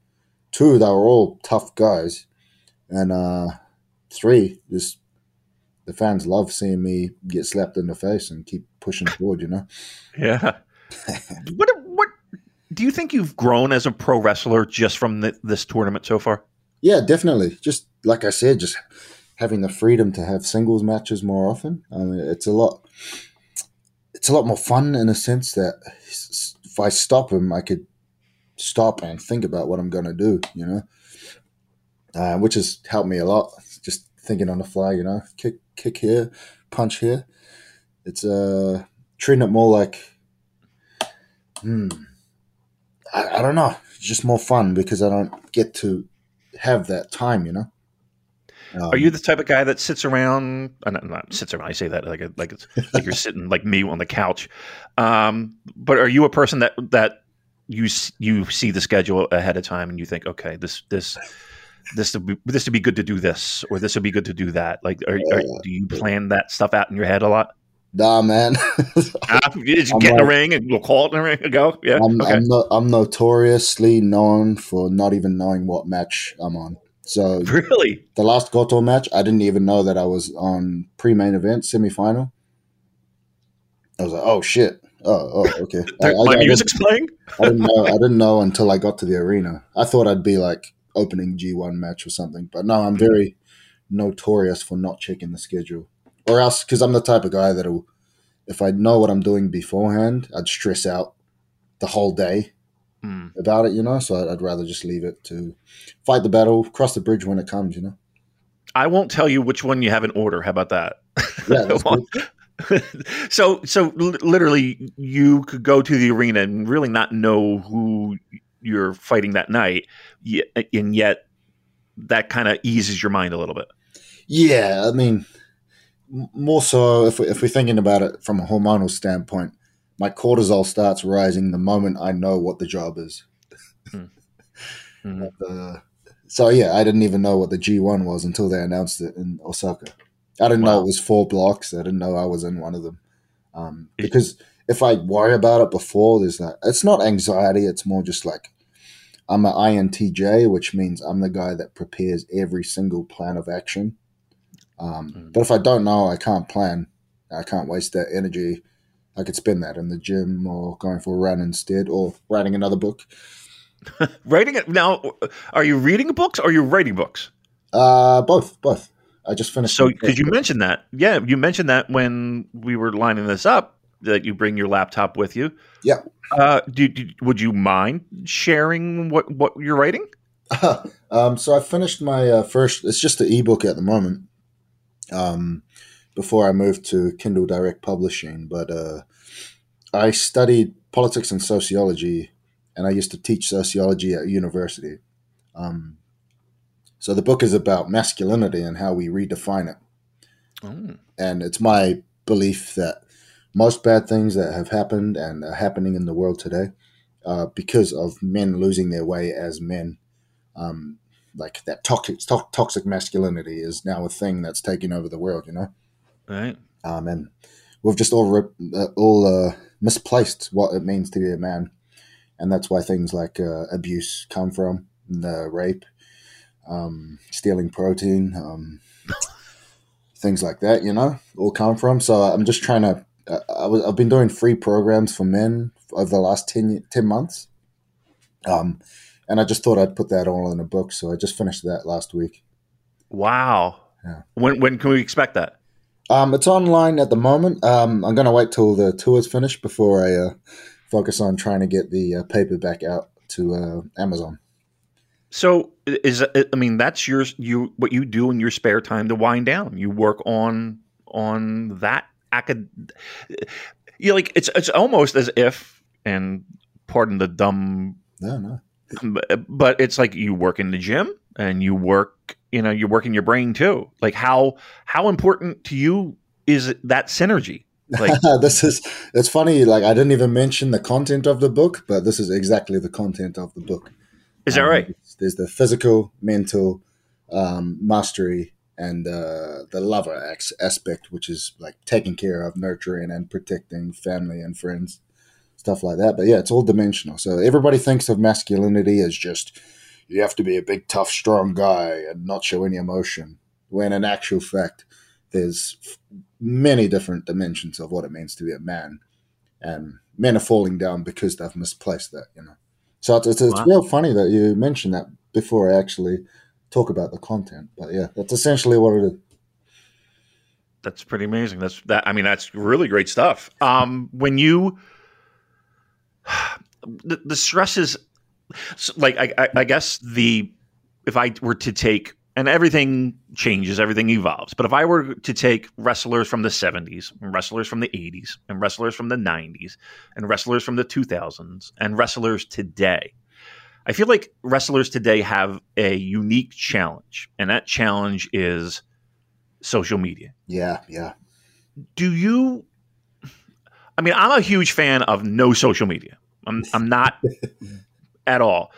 Two, they were all tough guys, and uh, three, just the fans love seeing me get slapped in the face and keep pushing forward. You know. Yeah. what what do you think you've grown as a pro wrestler just from the, this tournament so far? Yeah, definitely. Just like I said, just having the freedom to have singles matches more often. I mean, it's a lot. It's a lot more fun in a sense that if I stop him, I could stop and think about what I'm going to do. You know, uh, which has helped me a lot. Thinking on the fly. You know, kick, kick here, punch here. It's uh treating it more like, hmm, I, I don't know. It's just more fun because I don't get to have that time. You know. Um, are you the type of guy that sits around? Uh, not, not, sits around. I say that like a, like it's like you're sitting like me on the couch. Um, but are you a person that that you you see the schedule ahead of time and you think, okay, this this this would be, this would be good to do this or this would be good to do that. Like, are, are, do you plan that stuff out in your head a lot? Nah, man. you just get in the ring and we'll call it in the ring and go. Yeah, I'm, okay. I'm, no, I'm notoriously known for not even knowing what match I'm on. So really, the last Goto match, I didn't even know that I was on pre-main event, semi-final. I was like, "Oh shit! Oh, oh okay." I, My I, music's I playing. I didn't know. I didn't know until I got to the arena. I thought I'd be like opening G1 match or something, but no, I'm very notorious for not checking the schedule, or else because I'm the type of guy that'll, if I know what I'm doing beforehand, I'd stress out the whole day mm. about it, you know. So I'd, I'd rather just leave it to fight the battle, cross the bridge when it comes, you know. I won't tell you which one you have in order. How about that? Yeah, so so literally you could go to the arena and really not know who you're fighting that night and yet that kind of eases your mind a little bit yeah i mean more so if, we, if we're thinking about it from a hormonal standpoint my cortisol starts rising the moment I know what the job is. Mm-hmm. uh, so yeah, I didn't even know what the G1 was until they announced it in Osaka. I didn't wow. know it was four blocks. I didn't know I was in one of them. Um, because if I worry about it before, there's that. It's not anxiety. It's more just like I'm an INTJ, which means I'm the guy that prepares every single plan of action. Um, mm. But if I don't know, I can't plan. I can't waste that energy I could spend that in the gym or going for a run instead or writing another book. writing it now? Are you reading books or are you writing books? Uh, both, both. I just finished. So, because you mentioned that, yeah, you mentioned that when we were lining this up, that you bring your laptop with you. Yeah. Uh, do, do, would you mind sharing what what you're writing? um, so I finished my uh, first. It's just an ebook at the moment. Um, before I moved to Kindle Direct Publishing, but uh, I studied politics and sociology, and I used to teach sociology at university. Um, so the book is about masculinity and how we redefine it. Oh. And it's my belief that most bad things that have happened and are happening in the world today uh, because of men losing their way as men. Um, like that toxic, to- toxic masculinity is now a thing that's taking over the world, you know? Right. Um, and we've just all uh, all uh, misplaced what it means to be a man, and that's why things like uh, abuse come from, the rape, um, stealing protein, um, things like that. You know, all come from. So I'm just trying to. I was, I've been doing free programs for men over the last 10, 10 months, Um, and I just thought I'd put that all in a book, so I just finished that last week. Wow. Yeah. When when can we expect that? Um, it's online at the moment. Um, I'm going to wait till the tour's finished before I uh, focus on trying to get the uh, paperback out to uh, Amazon. So is I mean that's your you what you do in your spare time to wind down. You work on on that acad. You know, like it's it's almost as if and pardon the dumb. No, no. But it's like you work in the gym and you work. You know, you're working your brain too. Like how how important to you is that synergy? Like this is it's funny. Like I didn't even mention the content of the book, but this is exactly the content of the book. Is that Um, right? There's the physical, mental um, mastery, and uh, the lover ex- aspect, which is like taking care of, nurturing, and protecting family and friends, stuff like that. But yeah, it's all dimensional. So everybody thinks of masculinity as just you have to be a big, tough, strong guy and not show any emotion. When in actual fact, there's f- many different dimensions of what it means to be a man, and men are falling down because they've misplaced that. You know. So it's, it's, it's Wow. real funny that you mentioned that before I actually talk about the content. But yeah, that's essentially what it is. That's pretty amazing. That's that. I mean, that's really great stuff. Um, when you the, the stress is like I, I, I guess the if I were to take and everything changes, everything evolves. But if I were to take wrestlers from the 70s, and wrestlers from the 80s, and wrestlers from the 90s, and wrestlers from the 2000s, and wrestlers today, I feel like wrestlers today have a unique challenge, and that challenge is social media. Yeah, yeah. do you i mean i'm a huge fan of no social media. I'm, I'm not at all.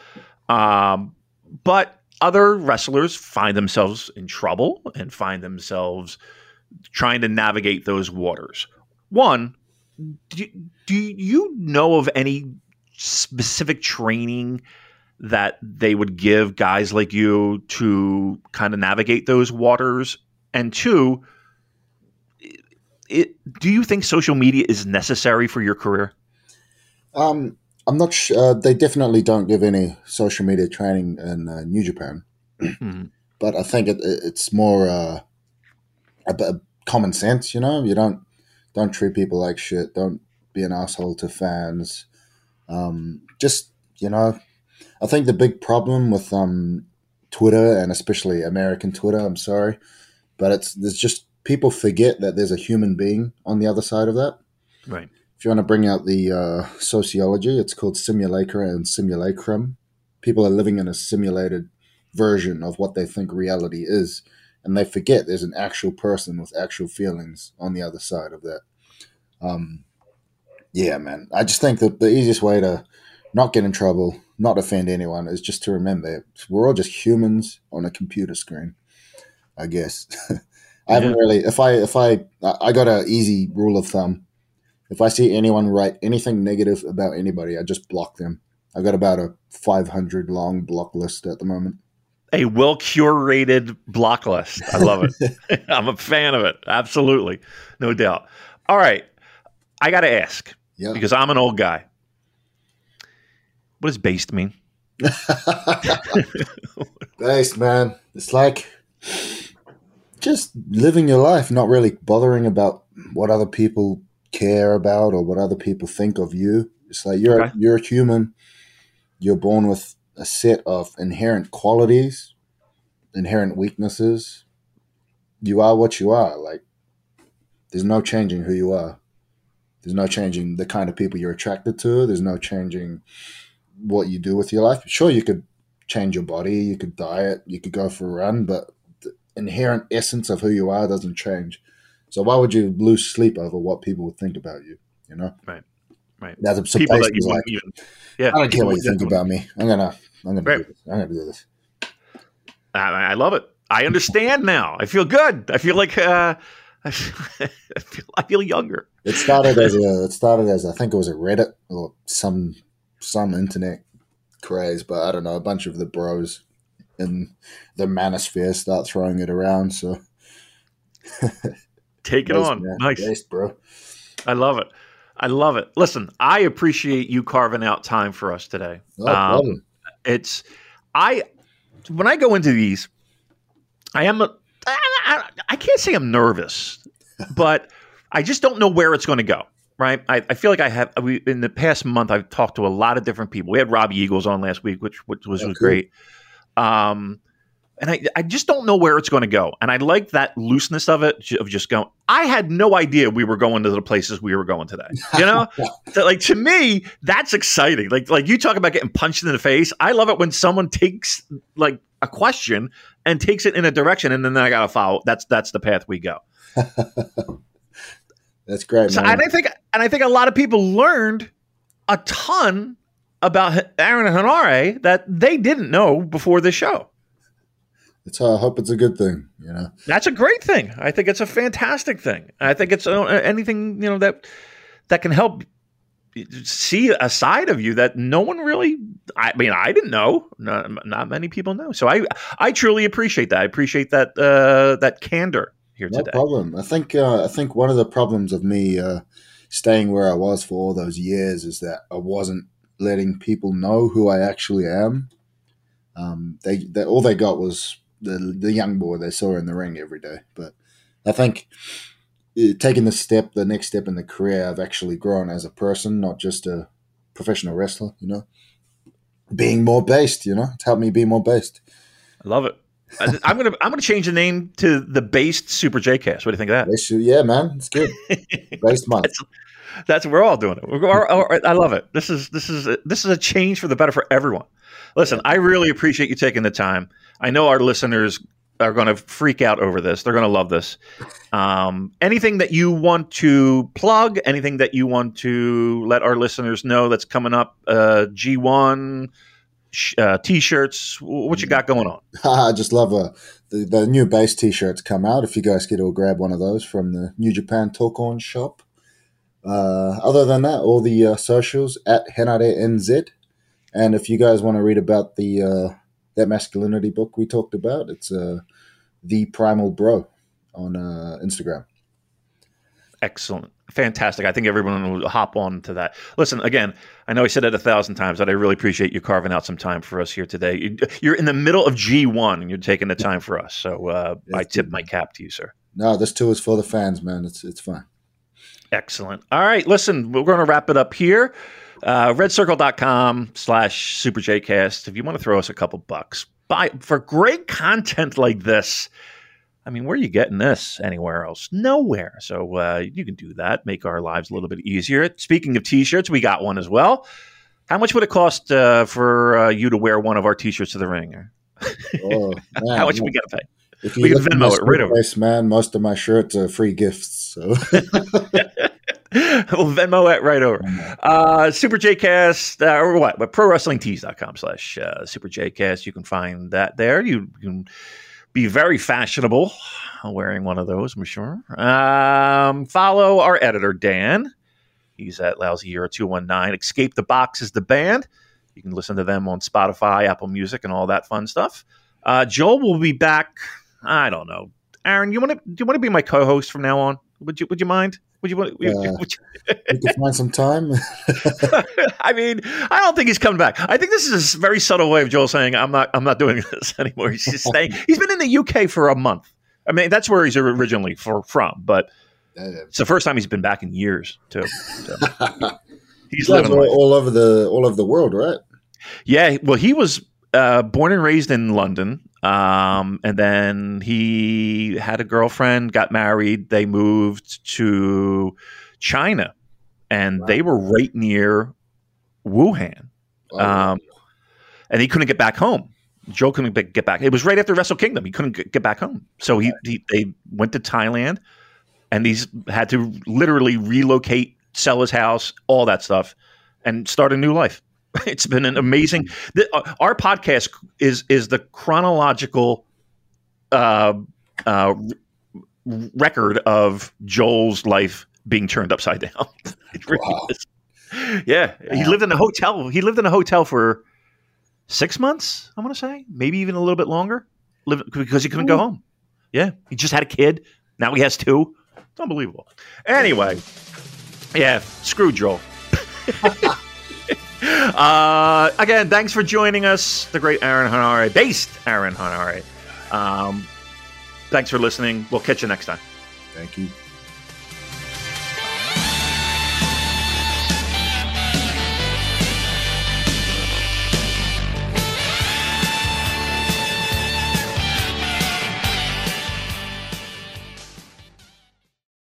Um, but other wrestlers find themselves in trouble and find themselves trying to navigate those waters. One do, do you know of any specific training that they would give guys like you to kind of navigate those waters and two it, do you think social media is necessary for your career? Um, I'm not sure. Uh, they definitely don't give any social media training in uh, New Japan, Mhm. but I think it, it, it's more uh, a, bit of common sense. You know, you don't don't treat people like shit. Don't be an asshole to fans. Um, just you know, I think the big problem with um, Twitter and especially American Twitter. I'm sorry, but it's there's just people forget that there's a human being on the other side of that. Right. If you want to bring out the uh, sociology, it's called simulacra and simulacrum. People are living in a simulated version of what they think reality is, and they forget there's an actual person with actual feelings on the other side of that. Um, yeah, man. I just think that the easiest way to not get in trouble, not offend anyone, is just to remember we're all just humans on a computer screen. I guess. I haven't Yeah. really. If I if I I got a easy rule of thumb. If I see anyone write anything negative about anybody, I just block them. I've got about a 500 long block list at the moment. A well curated block list. I love it. I'm a fan of it. Absolutely. No doubt. All right. I got to ask Yeah. because I'm an old guy. What does based mean? Based, man. It's like just living your life, not really bothering about what other people care about or what other people think of you. It's like you're Okay. you're a human. You're born with a set of inherent qualities, inherent weaknesses. You are what you are. Like there's no changing who you are. There's no changing the kind of people you're attracted to. There's no changing what you do with your life. Sure, you could change your body, you could diet, you could go for a run, but the inherent essence of who you are doesn't change. So why would you lose sleep over what people would think about you? You know, Right. Right. That's a People that you like, even. Yeah. I don't care what you think about me. I'm gonna, I'm gonna, Right. do this. I'm gonna do this. I, I love it. I understand now. I feel good. I feel like uh, I feel I feel younger. It started as a, it started as I think it was a Reddit or some, some internet craze, but I don't know. A bunch of the bros in the manosphere start throwing it around. So Take it on. man. Nice. Bro. I love it. I love it. Listen, I appreciate you carving out time for us today. No problem. Um, it's I when I go into these, I am a, I, I can't say I'm nervous, but I just don't know where it's going to go. Right? I, I feel like I have we, in the past month. I've talked to a lot of different people. We had Robbie Eagles on last week, which which was, Oh, was great. Um, and I, I just don't know where it's going to go. And I like that looseness of it, of just going. I had no idea we were going to the places we were going today. You know, So, like to me, that's exciting. Like like you talk about getting punched in the face. I love it when someone takes like a question and takes it in a direction, and then I got to follow. That's that's the path we go. That's great, So, man. and I think and I think a lot of people learned a ton about Aaron and Henare that they didn't know before the show. It's, uh, I hope it's a good thing. You know. That's a great thing. I think it's a fantastic thing. I think it's uh, anything you know that that can help see a side of you that no one really. I mean, I didn't know. Not, not many people know. So I I truly appreciate that. I appreciate that uh, that candor here No today. problem. I think uh, I think one of the problems of me uh, staying where I was for all those years is that I wasn't letting people know who I actually am. Um, they, they all they got was the the young boy they saw in the ring every day. But I think uh, taking the step, the next step in the career, I've actually grown as a person, not just a professional wrestler. You know, being more based. You know, it's helped me be more based. I love it. I, I'm gonna I'm gonna change the name to the based Super JCast. What do you think of that? Yeah, man, it's good. Based month. That's- That's we're all doing it. I love it. This is this is a, this is a change for the better for everyone. Listen, I really appreciate you taking the time. I know our listeners are going to freak out over this. They're going to love this. Um, anything that you want to plug? Anything that you want to let our listeners know that's coming up? Uh, G one sh- uh, t-shirts. What you got going on? I just love uh, the, the new base t-shirts come out. If you guys could all grab one of those from the New Japan Tokon shop. Uh, other than that, all the uh, socials at Henare NZ. And if you guys want to read about the uh, that masculinity book we talked about, it's uh, the Primal Bro on uh, Instagram. Excellent. Fantastic. I think everyone will hop on to that. Listen, again, I know I said it a thousand times, but I really appreciate you carving out some time for us here today. You- You're in the middle of G1 and you're taking the time for us. So uh, I tip my cap to you, sir. No, this too is for the fans, man. It's it's fine. Excellent. All right. Listen, we're going to wrap it up here. Uh, redcircle.com slash superjcast. If you want to throw us a couple bucks, buy for great content like this. I mean, where are you getting this anywhere else? Nowhere. So uh, you can do that, make our lives a little bit easier. Speaking of t shirts, we got one as well. How much would it cost uh, for uh, you to wear one of our t shirts to the ring? Oh, man, How much we got to pay? If we you can Venmo it right over. Man, most of my shirts are free gifts. So we'll Venmo it right over. Uh, Super Jcast, uh, or what? But ProWrestlingTees.com slash uh, Super Jcast. You can find that there. You can be very fashionable wearing one of those, I'm sure. Um, follow our editor, Dan. He's at Lousy Hero 219. Escape the Box is the band. You can listen to them on Spotify, Apple Music, and all that fun stuff. Uh, Joel will be back. I don't know. Aaron, you want to? Do you want to be my co-host from now on? Would you? Would you mind? Would you? Would, Yeah. would you you can find some time. I mean, I don't think he's coming back. I think this is a very subtle way of Joel saying, "I'm not. I'm not doing this anymore." He's just staying. He's been in the UK for a month. I mean, that's where he's originally for, from, but it's the first time he's been back in years too. So he's living life. all over the all over the world, right? Yeah, well, he was uh, born and raised in London, um, and then he had a girlfriend, got married. They moved to China, and Wow. they were right near Wuhan, Oh, um, and he couldn't get back home. Joe couldn't get back. It was right after Wrestle Kingdom. He couldn't get- back home, so he, he they went to Thailand, and these had to literally relocate, sell his house, all that stuff, and start a new life. It's been an amazing. The, uh, our podcast is is the chronological uh, uh, r- record of Joel's life being turned upside down. it really Wow. is. Yeah, he lived in a hotel. He lived in a hotel for six months. I want to say maybe even a little bit longer, live, because he couldn't go home. Yeah, he just had a kid. Now he has two. It's unbelievable. Anyway, Yeah, screw Joel. uh, again, thanks for joining us, the great Aaron Henare, based Aaron Henare. Um, thanks for listening. We'll catch you next time. Thank you.